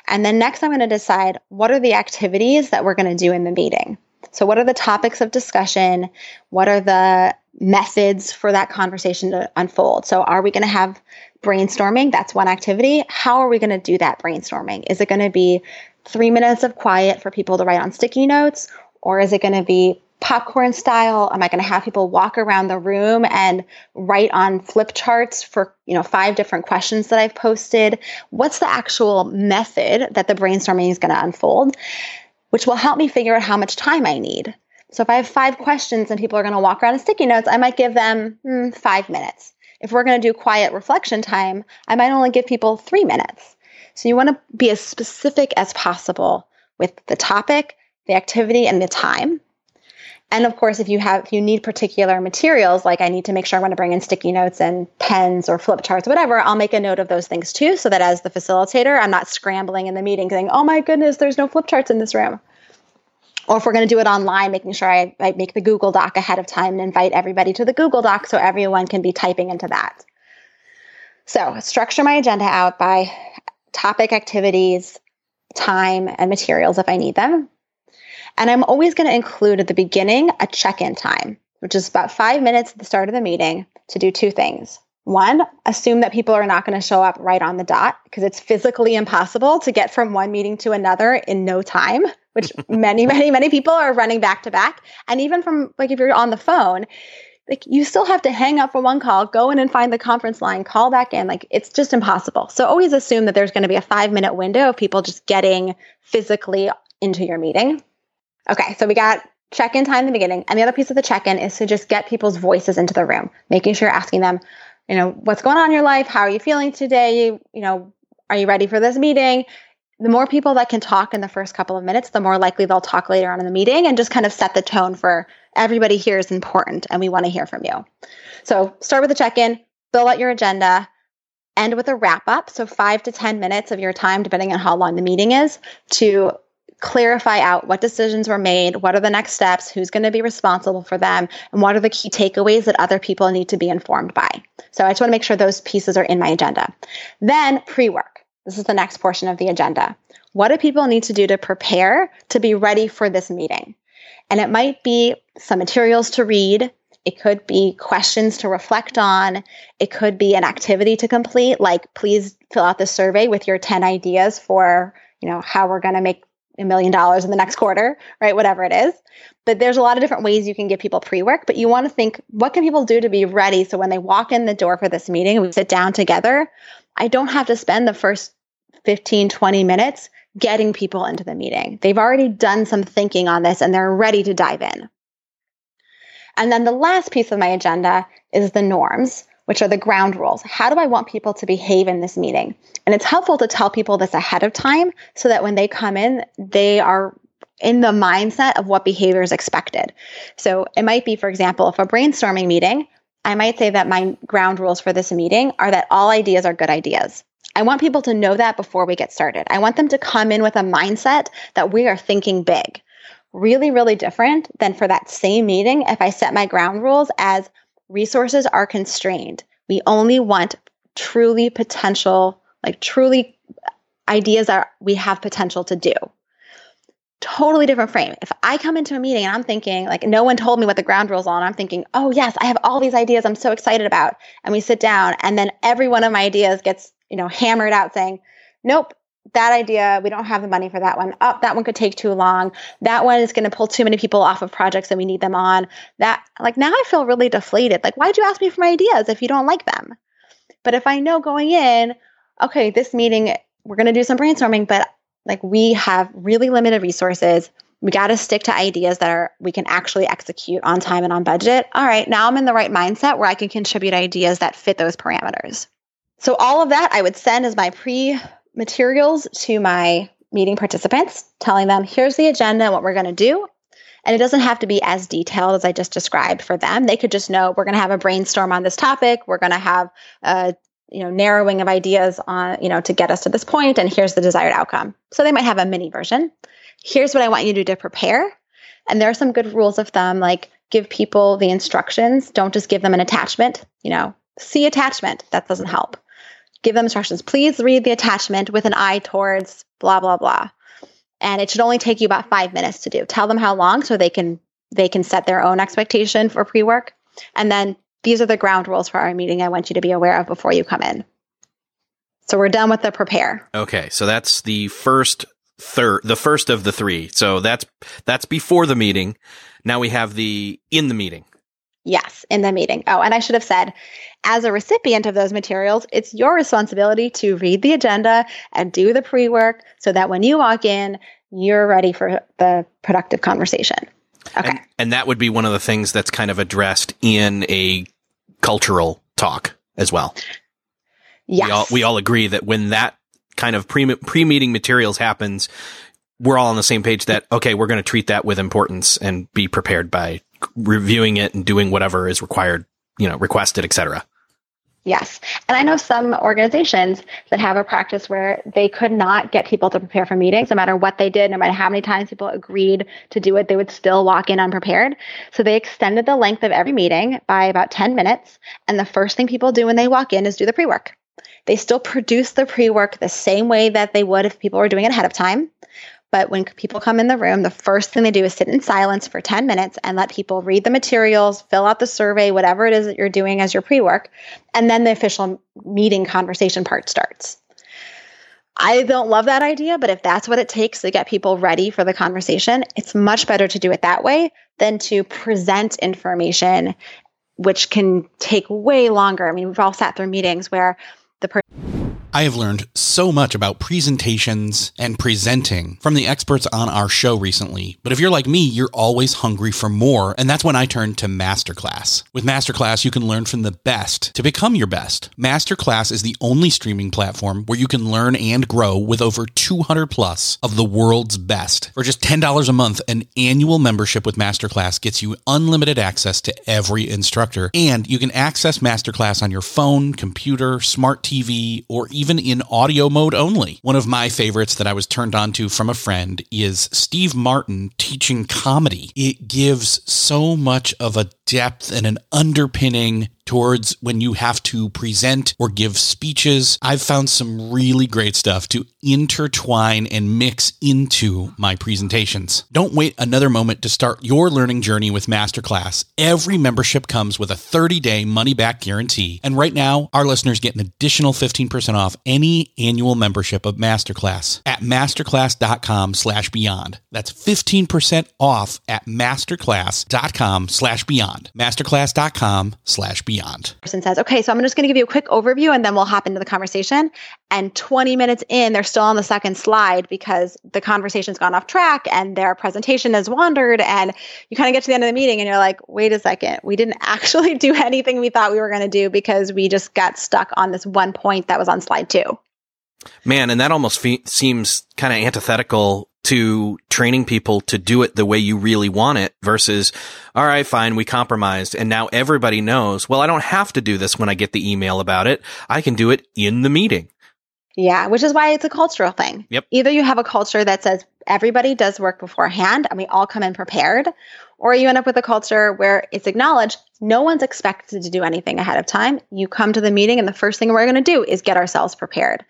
And then next, I'm going to decide what are the activities that we're going to do in the meeting. So, what are the topics of discussion? What are the methods for that conversation to unfold? So, are we going to have brainstorming? That's one activity. How are we going to do that brainstorming? Is it going to be three minutes of quiet for people to write on sticky notes? Or is it going to be popcorn style? Am I going to have people walk around the room and write on flip charts for, you know, five different questions that I've posted? What's the actual method that the brainstorming is going to unfold, which will help me figure out how much time I need. So if I have five questions and people are going to walk around in sticky notes, I might give them hmm, five minutes. If we're going to do quiet reflection time, I might only give people three minutes. So you want to be as specific as possible with the topic, the activity, and the time. And of course, if you have, if you need particular materials, like I need to make sure I want to bring in sticky notes and pens or flip charts, whatever, I'll make a note of those things too, so that as the facilitator, I'm not scrambling in the meeting saying, oh my goodness, there's no flip charts in this room. Or if we're going to do it online, making sure I, I make the Google Doc ahead of time and invite everybody to the Google Doc so everyone can be typing into that. So structure my agenda out by topic, activities, time, and materials if I need them. And I'm always going to include at the beginning a check in time, which is about five minutes at the start of the meeting to do two things. One, assume that people are not going to show up right on the dot because it's physically impossible to get from one meeting to another in no time, which many, many, many people are running back to back. And even from like if you're on the phone, like you still have to hang up for one call, go in and find the conference line, call back in. Like it's just impossible. So always assume that there's going to be a five minute window of people just getting physically into your meeting. Okay, so we got check in time in the beginning. And the other piece of the check in is to just get people's voices into the room, making sure you're asking them, you know, what's going on in your life? How are you feeling today? You know, are you ready for this meeting? The more people that can talk in the first couple of minutes, the more likely they'll talk later on in the meeting and just kind of set the tone for everybody here is important and we want to hear from you. So start with a check in, fill out your agenda, end with a wrap up. So five to 10 minutes of your time, depending on how long the meeting is, to clarify out what decisions were made, what are the next steps, who's going to be responsible for them, and what are the key takeaways that other people need to be informed by. So I just want to make sure those pieces are in my agenda. Then pre work. This is the next portion of the agenda. What do people need to do to prepare to be ready for this meeting? And it might be some materials to read. It could be questions to reflect on. It could be an activity to complete, like please fill out the survey with your 10 ideas for, you know, how we're going to make a million dollars in the next quarter, right? Whatever it is. But there's a lot of different ways you can give people pre-work, but you want to think, what can people do to be ready? So when they walk in the door for this meeting we sit down together, I don't have to spend the first 15, 20 minutes getting people into the meeting. They've already done some thinking on this and they're ready to dive in. And then the last piece of my agenda is the norms which are the ground rules. How do I want people to behave in this meeting? And it's helpful to tell people this ahead of time so that when they come in, they are in the mindset of what behavior is expected. So it might be, for example, if a brainstorming meeting, I might say that my ground rules for this meeting are that all ideas are good ideas. I want people to know that before we get started. I want them to come in with a mindset that we are thinking big. Really, really different than for that same meeting if I set my ground rules as resources are constrained. We only want truly potential, like truly ideas that we have potential to do. Totally different frame. If I come into a meeting and I'm thinking, like, no one told me what the ground rules are, and I'm thinking, oh, yes, I have all these ideas I'm so excited about. And we sit down, and then every one of my ideas gets, you know, hammered out saying, nope, that idea, we don't have the money for that one. Oh, that one could take too long. That one is going to pull too many people off of projects that we need them on. That, like, now I feel really deflated. Like, why'd you ask me for my ideas if you don't like them? But if I know going in, okay, this meeting, we're going to do some brainstorming, but like, we have really limited resources. We got to stick to ideas that are we can actually execute on time and on budget. All right, now I'm in the right mindset where I can contribute ideas that fit those parameters. So all of that I would send as my pre materials to my meeting participants, telling them, here's the agenda and what we're going to do. And it doesn't have to be as detailed as I just described for them. They could just know we're going to have a brainstorm on this topic. We're going to have a you know narrowing of ideas on you know to get us to this point and here's the desired outcome. So they might have a mini version. Here's what i want you to do to prepare. And there are some good rules of thumb like give people the instructions. Don't just give them an attachment you know. See attachment. That doesn't help give them instructions. Please read the attachment with an eye towards blah, blah, blah. And it should only take you about five minutes to do. Tell them how long so they can they can set their own expectation for pre-work. And then these are the ground rules for our meeting I want you to be aware of before you come in. So we're done with the prepare. Okay, so that's the first third the first of the three. So that's that's before the meeting. Now we have the in the meeting. Yes, in the meeting. Oh, and I should have said, as a recipient of those materials, it's your responsibility to read the agenda and do the pre work so that when you walk in, you're ready for the productive conversation. Okay. And, and, that would be one of the things that's kind of addressed in a cultural talk as well. Yes. We all, we all agree that when that kind of pre pre meeting materials happens, we're all on the same page that, okay, we're going to treat that with importance and be prepared by reviewing it and doing whatever is required, you know, requested, etc. Yes. And I know some organizations that have a practice where they could not get people to prepare for meetings, no matter what they did, no matter how many times people agreed to do it, they would still walk in unprepared. So they extended the length of every meeting by about 10 minutes. And the first thing people do when they walk in is do the pre work. They still produce the pre work the same way that they would if people were doing it ahead of time. But when people come in the room, the first thing they do is sit in silence for 10 minutes and let people read the materials, fill out the survey, whatever it is that you're doing as your pre work. And then the official meeting conversation part starts. I don't love that idea, but if that's what it takes to get people ready for the conversation, it's much better to do it that way than to present information, which can take way longer. I mean, we've all sat through meetings where the person I have learned so much about presentations and presenting from the experts on our show recently. But if you're like me, you're always hungry for more. And that's when I turn to Masterclass. With Masterclass, you can learn from the best to become your best. Masterclass is the only streaming platform where you can learn and grow with over 200 plus of the world's best. For just $10 a month, an annual membership with Masterclass gets you unlimited access to every instructor. And you can access Masterclass on your phone, computer, smart TV, or even even in audio mode only. One of my favorites that I was turned on to from a friend is Steve Martin teaching comedy. It gives so much of a depth and an underpinning towards when you have to present or give speeches. I've found some really great stuff to intertwine and mix into my presentations. Don't wait another moment to start your learning journey with Masterclass. Every membership comes with a 30-day money-back guarantee. And right now, our listeners get an additional 15% off any annual membership of Masterclass at masterclass.com slash beyond. That's 15% off at masterclass.com slash beyond. Masterclass.com slash beyond beyond. Person says, okay, so I'm just going to give you a quick overview and then we'll hop into the conversation. And 20 minutes in, they're still on the second slide because the conversation's gone off track and their presentation has wandered. And you kind of get to the end of the meeting and you're like, wait a second, we didn't actually do anything we thought we were going to do because we just got stuck on this one point that was on slide two. Man, and that almost fe- seems kind of antithetical to training people to do it the way you really want it versus, all right, fine, we compromised. And now everybody knows, well, I don't have to do this when I get the email about it. I can do it in the meeting. Yeah, which is why it's a cultural thing. Yep. Either you have a culture that says everybody does work beforehand and we all come in prepared, or you end up with a culture where it's acknowledged no one's expected to do anything ahead of time. You come to the meeting and the first thing we're going to do is get ourselves prepared.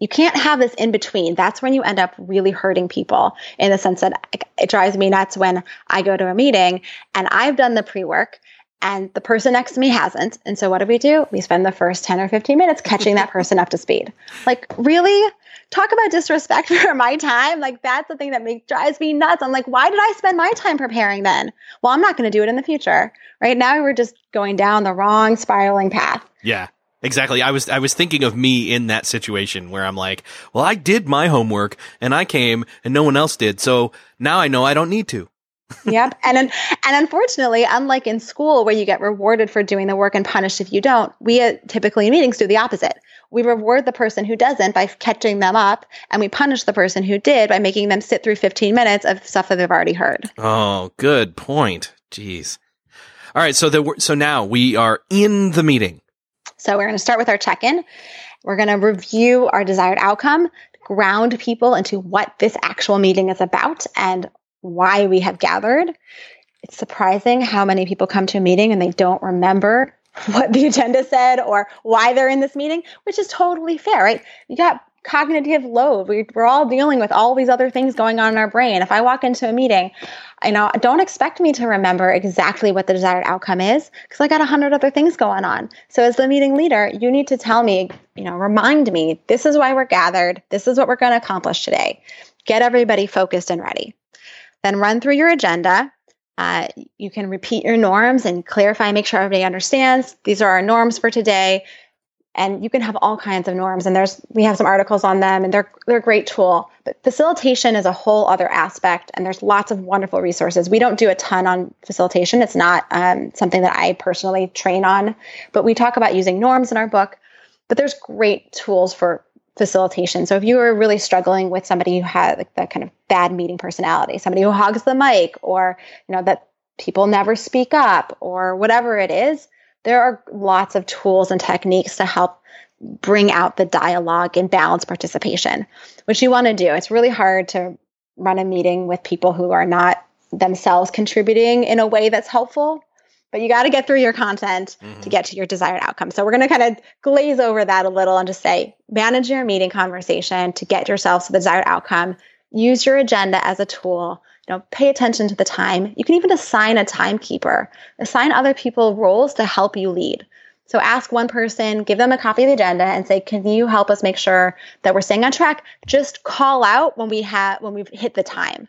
You can't have this in between. That's when you end up really hurting people in the sense that it drives me nuts when I go to a meeting and I've done the pre work and the person next to me hasn't. And so what do we do? We spend the first 10 or 15 minutes catching that person up to speed. Like, really? Talk about disrespect for my time. Like, that's the thing that makes drives me nuts. I'm like, why did I spend my time preparing then? Well, I'm not going to do it in the future. Right now, we're just going down the wrong spiraling path. Yeah. Exactly. I was I was thinking of me in that situation where I'm like, well, I did my homework and I came and no one else did. So now I know I don't need to. yep. And and unfortunately, unlike in school where you get rewarded for doing the work and punished if you don't, we uh, typically in meetings do the opposite. We reward the person who doesn't by catching them up, and we punish the person who did by making them sit through 15 minutes of stuff that they've already heard. Oh, good point. Jeez. All right, so the, so now we are in the meeting. So we're going to start with our check in. We're going to review our desired outcome, ground people into what this actual meeting is about and why we have gathered. It's surprising how many people come to a meeting and they don't remember what the agenda said or why they're in this meeting, which is totally fair, right? You got cognitive load. We, are all dealing with all these other things going on in our brain. If I walk into a meeting, you know, don't expect me to remember exactly what the desired outcome is because I got a hundred other things going on. So as the meeting leader, you need to tell me, you know, remind me, this is why we're gathered. This is what we're going to accomplish today. Get everybody focused and ready. Then run through your agenda. Uh, you can repeat your norms and clarify, make sure everybody understands. These are our norms for today and you can have all kinds of norms and there's we have some articles on them and they're they're a great tool. But facilitation is a whole other aspect and there's lots of wonderful resources. We don't do a ton on facilitation. It's not um, something that i personally train on. But we talk about using norms in our book. But there's great tools for facilitation. So if you are really struggling with somebody who has like that kind of bad meeting personality, somebody who hogs the mic or, you know, that people never speak up or whatever it is, there are lots of tools and techniques to help bring out the dialogue and balance participation, which you want to do. It's really hard to run a meeting with people who are not themselves contributing in a way that's helpful. But you got to get through your content mm-hmm. to get to your desired outcome. So we're going to kind of glaze over that a little and just say manage your meeting conversation to get yourself to the desired outcome. Use your agenda as a tool. You know, pay attention to the time. You can even assign a timekeeper. Assign other people roles to help you lead. So ask one person, give them a copy of the agenda and say, "Can you help us make sure that we're staying on track?" Just call out when we have when we've hit the time.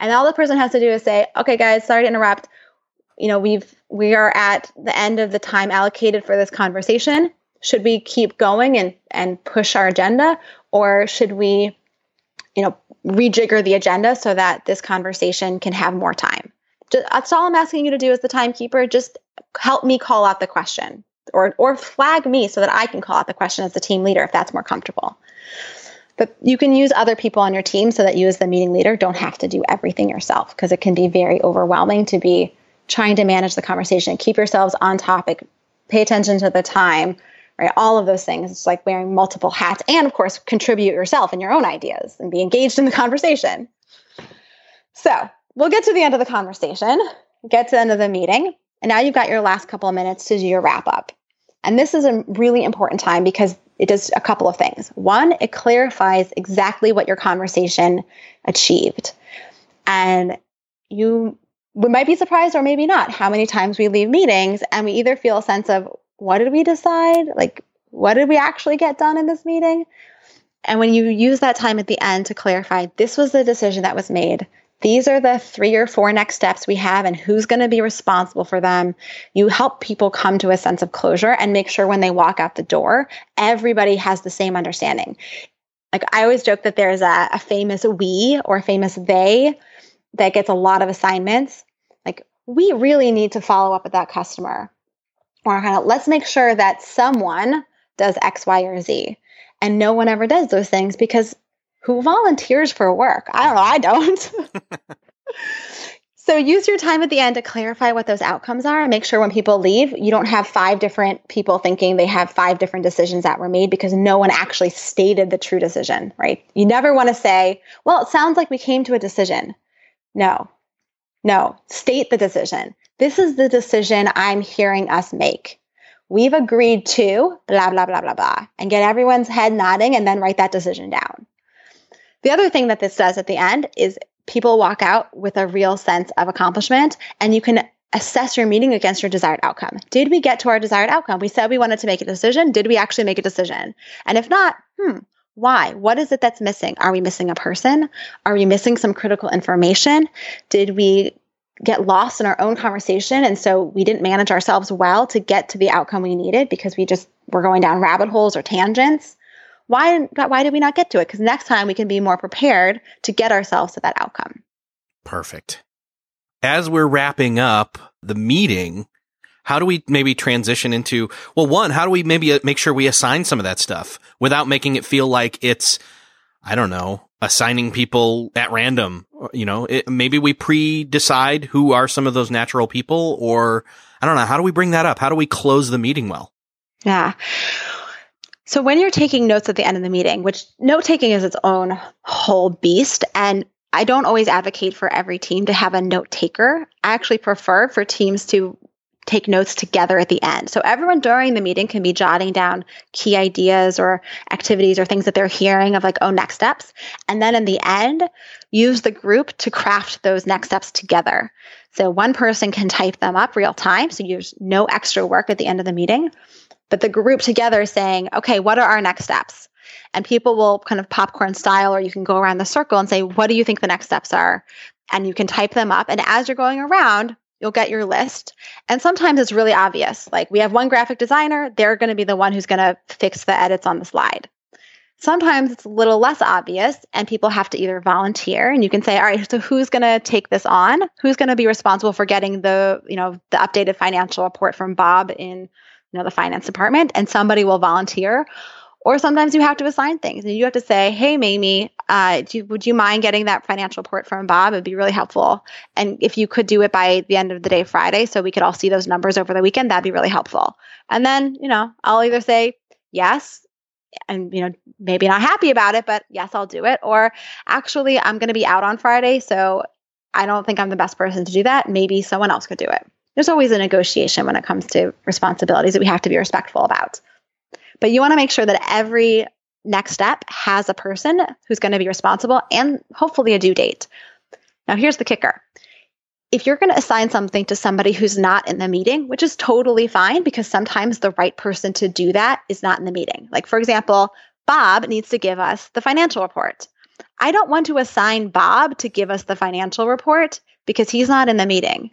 And all the person has to do is say, "Okay guys, sorry to interrupt you know, we've we are at the end of the time allocated for this conversation. Should we keep going and and push our agenda or should we you know, rejigger the agenda so that this conversation can have more time? Just, that's all I'm asking you to do as the timekeeper. Just help me call out the question or or flag me so that I can call out the question as the team leader if that's more comfortable. But you can use other people on your team so that you as the meeting leader don't have to do everything yourself because it can be very overwhelming to be trying to manage the conversation, keep yourselves on topic, pay attention to the time, right? All of those things. It's like wearing multiple hats and, of course, contribute yourself and your own ideas and be engaged in the conversation. So we'll get to the end of the conversation, get to the end of the meeting, and now you've got your last couple of minutes to do your wrap up. And this is a really important time because it does a couple of things. One, it clarifies exactly what your conversation achieved. And you we might be surprised or maybe not how many times we leave meetings and we either feel a sense of what did we decide? Like, what did we actually get done in this meeting? And when you use that time at the end to clarify, this was the decision that was made. These are the three or four next steps we have, and who's going to be responsible for them. You help people come to a sense of closure and make sure when they walk out the door, everybody has the same understanding. Like, I always joke that there's a, a famous we or a famous they that gets a lot of assignments, like we really need to follow up with that customer. Or kind of let's make sure that someone does X, Y, or Z. And no one ever does those things because who volunteers for work? I don't know. I don't. so use your time at the end to clarify what those outcomes are and make sure when people leave, you don't have five different people thinking they have five different decisions that were made because no one actually stated the true decision, right? You never want to say, well, it sounds like we came to a decision. No, no, state the decision. This is the decision I'm hearing us make. We've agreed to blah, blah, blah, blah, blah, and get everyone's head nodding and then write that decision down. The other thing that this does at the end is people walk out with a real sense of accomplishment and you can assess your meeting against your desired outcome. Did we get to our desired outcome? We said we wanted to make a decision. Did we actually make a decision? And if not, hmm, why? What is it that's missing? Are we missing a person? Are we missing some critical information? Did we get lost in our own conversation and so we didn't manage ourselves well to get to the outcome we needed because we just were going down rabbit holes or tangents? Why why did we not get to it? Cuz next time we can be more prepared to get ourselves to that outcome. Perfect. As we're wrapping up the meeting, how do we maybe transition into, well, one, how do we maybe uh, make sure we assign some of that stuff without making it feel like it's, I don't know, assigning people at random? You know, it, maybe we pre decide who are some of those natural people or I don't know. How do we bring that up? How do we close the meeting well? Yeah. So when you're taking notes at the end of the meeting, which note taking is its own whole beast, and I don't always advocate for every team to have a note taker. I actually prefer for teams to take notes together at the end. So everyone during the meeting can be jotting down key ideas or activities or things that they're hearing of like, oh, next steps. And then in the end, use the group to craft those next steps together. So one person can type them up real time. So there's no extra work at the end of the meeting, but the group together saying, okay, what are our next steps? And people will kind of popcorn style, or you can go around the circle and say, what do you think the next steps are? And you can type them up. And as you're going around, you'll get your list. And sometimes it's really obvious. Like we have one graphic designer, they're going to be the one who's going to fix the edits on the slide. Sometimes it's a little less obvious and people have to either volunteer and you can say, all right, so who's going to take this on? Who's going to be responsible for getting the, you know, the updated financial report from Bob in, you know, the finance department and somebody will volunteer. Or sometimes you have to assign things and you have to say, hey, Mamie, uh, you, would you mind getting that financial report from Bob? It'd be really helpful. And if you could do it by the end of the day, Friday, so we could all see those numbers over the weekend, that'd be really helpful. And then, you know, I'll either say yes, and you know maybe not happy about it but yes i'll do it or actually i'm going to be out on friday so i don't think i'm the best person to do that maybe someone else could do it there's always a negotiation when it comes to responsibilities that we have to be respectful about but you want to make sure that every next step has a person who's going to be responsible and hopefully a due date. Now, here's the kicker. If you're going to assign something to somebody who's not in the meeting, which is totally fine because sometimes the right person to do that is not in the meeting. Like, for example, Bob needs to give us the financial report. I don't want to assign Bob to give us the financial report because he's not in the meeting.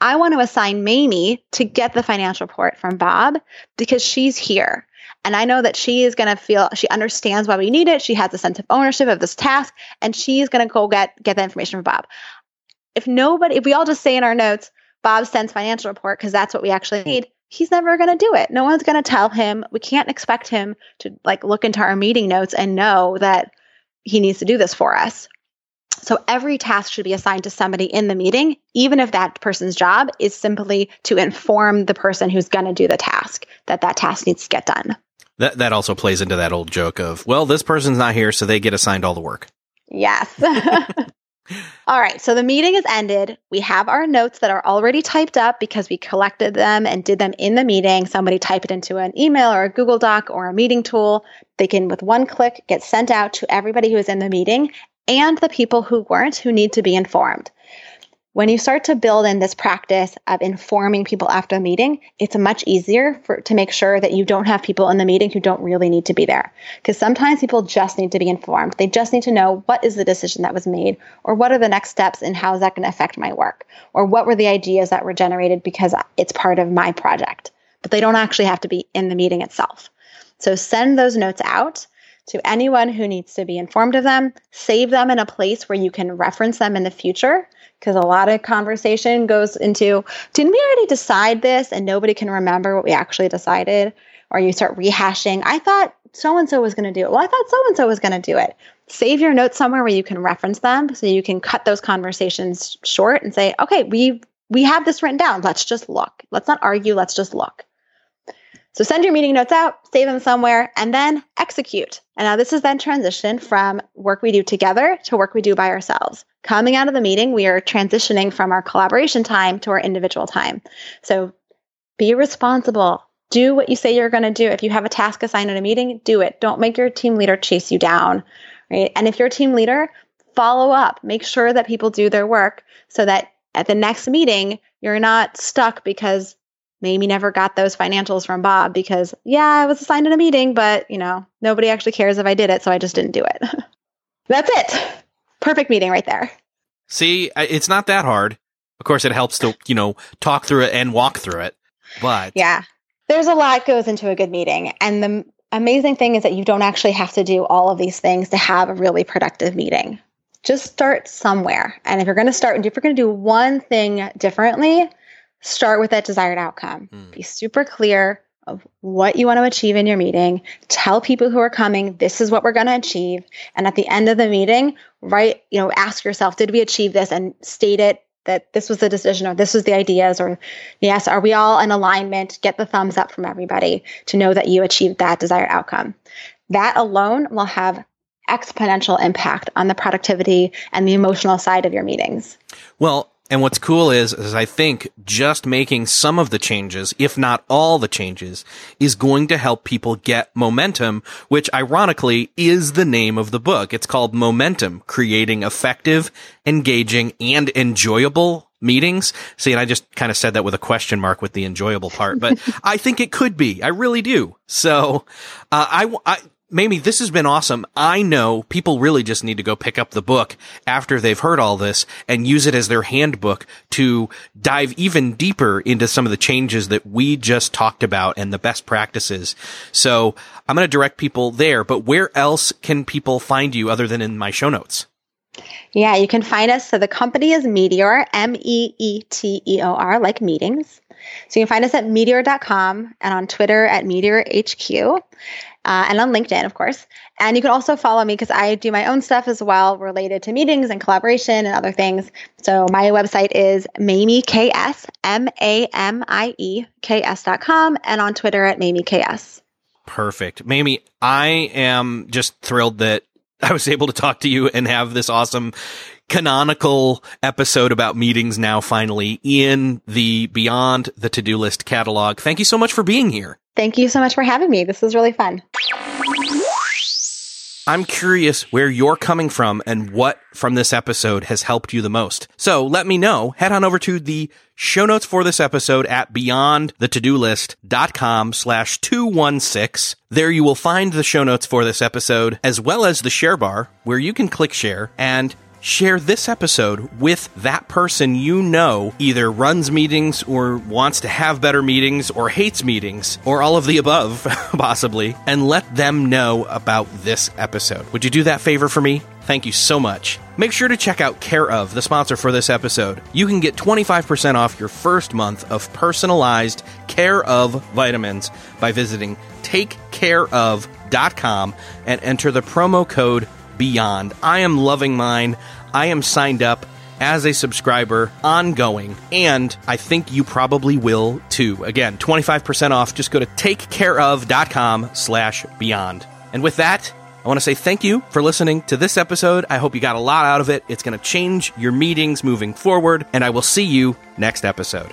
I want to assign Mamie to get the financial report from Bob because she's here. And I know that she is going to feel she understands why we need it. She has a sense of ownership of this task, and she's going to go get get the information from Bob. If nobody, if we all just say in our notes, Bob sends financial report because that's what we actually need, he's never going to do it. No one's going to tell him. We can't expect him to like look into our meeting notes and know that he needs to do this for us. So every task should be assigned to somebody in the meeting, even if that person's job is simply to inform the person who's going to do the task that that task needs to get done. That that also plays into that old joke of, well, this person's not here, so they get assigned all the work. Yes. all right. So the meeting is ended. We have our notes that are already typed up because we collected them and did them in the meeting. Somebody type it into an email or a Google Doc or a meeting tool. They can, with one click, get sent out to everybody who is in the meeting and the people who weren't who need to be informed. When you start to build in this practice of informing people after a meeting, it's much easier for, to make sure that you don't have people in the meeting who don't really need to be there. Because sometimes people just need to be informed. They just need to know what is the decision that was made, or what are the next steps, and how is that going to affect my work, or what were the ideas that were generated because it's part of my project. But they don't actually have to be in the meeting itself. So send those notes out to anyone who needs to be informed of them. Save them in a place where you can reference them in the future because a lot of conversation goes into didn't we already decide this and nobody can remember what we actually decided? Or you start rehashing, I thought so and so was going to do it. Well, I thought so and so was going to do it. Save your notes somewhere where you can reference them so you can cut those conversations short and say, okay, we we have this written down. Let's just look. Let's not argue. Let's just look. So send your meeting notes out, save them somewhere, and then execute. And now this is then transition from work we do together to work we do by ourselves. Coming out of the meeting, we are transitioning from our collaboration time to our individual time. So be responsible. Do what you say you're going to do. If you have a task assigned in a meeting, do it. Don't make your team leader chase you down, right? And if you're a team leader, follow up. Make sure that people do their work so that at the next meeting, you're not stuck because Mamie never got those financials from Bob because, yeah, I was assigned in a meeting, but, you know, nobody actually cares if I did it, so I just didn't do it. That's it. Perfect meeting right there. See, it's not that hard. Of course, it helps to, you know, talk through it and walk through it. But yeah, there's a lot goes into a good meeting. And the amazing thing is that you don't actually have to do all of these things to have a really productive meeting. Just start somewhere. And if you're going to start, and if you're going to do one thing differently, start with that desired outcome. Mm. Be super clear of what you want to achieve in your meeting. Tell people who are coming, this is what we're going to achieve. And at the end of the meeting, write, you know, ask yourself, did we achieve this? And state it that this was the decision or this was the ideas or yes, are we all in alignment? Get the thumbs up from everybody to know that you achieved that desired outcome. That alone will have exponential impact on the productivity and the emotional side of your meetings. Well, and what's cool is, is I think just making some of the changes, if not all the changes, is going to help people get momentum, which ironically is the name of the book. It's called Momentum, creating effective, engaging, and enjoyable meetings. See, and I just kind of said that with a question mark with the enjoyable part, but I think it could be. I really do. So, uh, I, I, Mamie, this has been awesome. I know people really just need to go pick up the book after they've heard all this and use it as their handbook to dive even deeper into some of the changes that we just talked about and the best practices. So I'm going to direct people there, but where else can people find you other than in my show notes? Yeah, you can find us. So the company is Meeteor, M E E T E O R, like meetings. So you can find us at meeteor.com and on Twitter at Meeteor HQ. Uh, and on LinkedIn, of course. And you can also follow me because I do my own stuff as well related to meetings and collaboration and other things. So my website is Mamie KS, M A M I E K and on Twitter at Mamie KS. Perfect. Mamie, I am just thrilled that I was able to talk to you and have this awesome canonical episode about meetings now finally in the Beyond the To Do List catalog. Thank you so much for being here. Thank you so much for having me. This was really fun. I'm curious where you're coming from and what from this episode has helped you the most. So let me know. Head on over to the show notes for this episode at beyondthetodolist.com slash 216. There you will find the show notes for this episode as well as the share bar where you can click share and share this episode with that person you know either runs meetings or wants to have better meetings or hates meetings or all of the above, possibly, and let them know about this episode. Would you do that favor for me? Thank you so much. Make sure to check out Care of, the sponsor for this episode. You can get 25% off your first month of personalized Care of vitamins by visiting takecareof.com and enter the promo code beyond. I am loving mine. I am signed up as a subscriber ongoing, and I think you probably will too. Again, 25% off. Just go to takecareof.com slash beyond. And with that, I want to say thank you for listening to this episode. I hope you got a lot out of it. It's going to change your meetings moving forward, and I will see you next episode.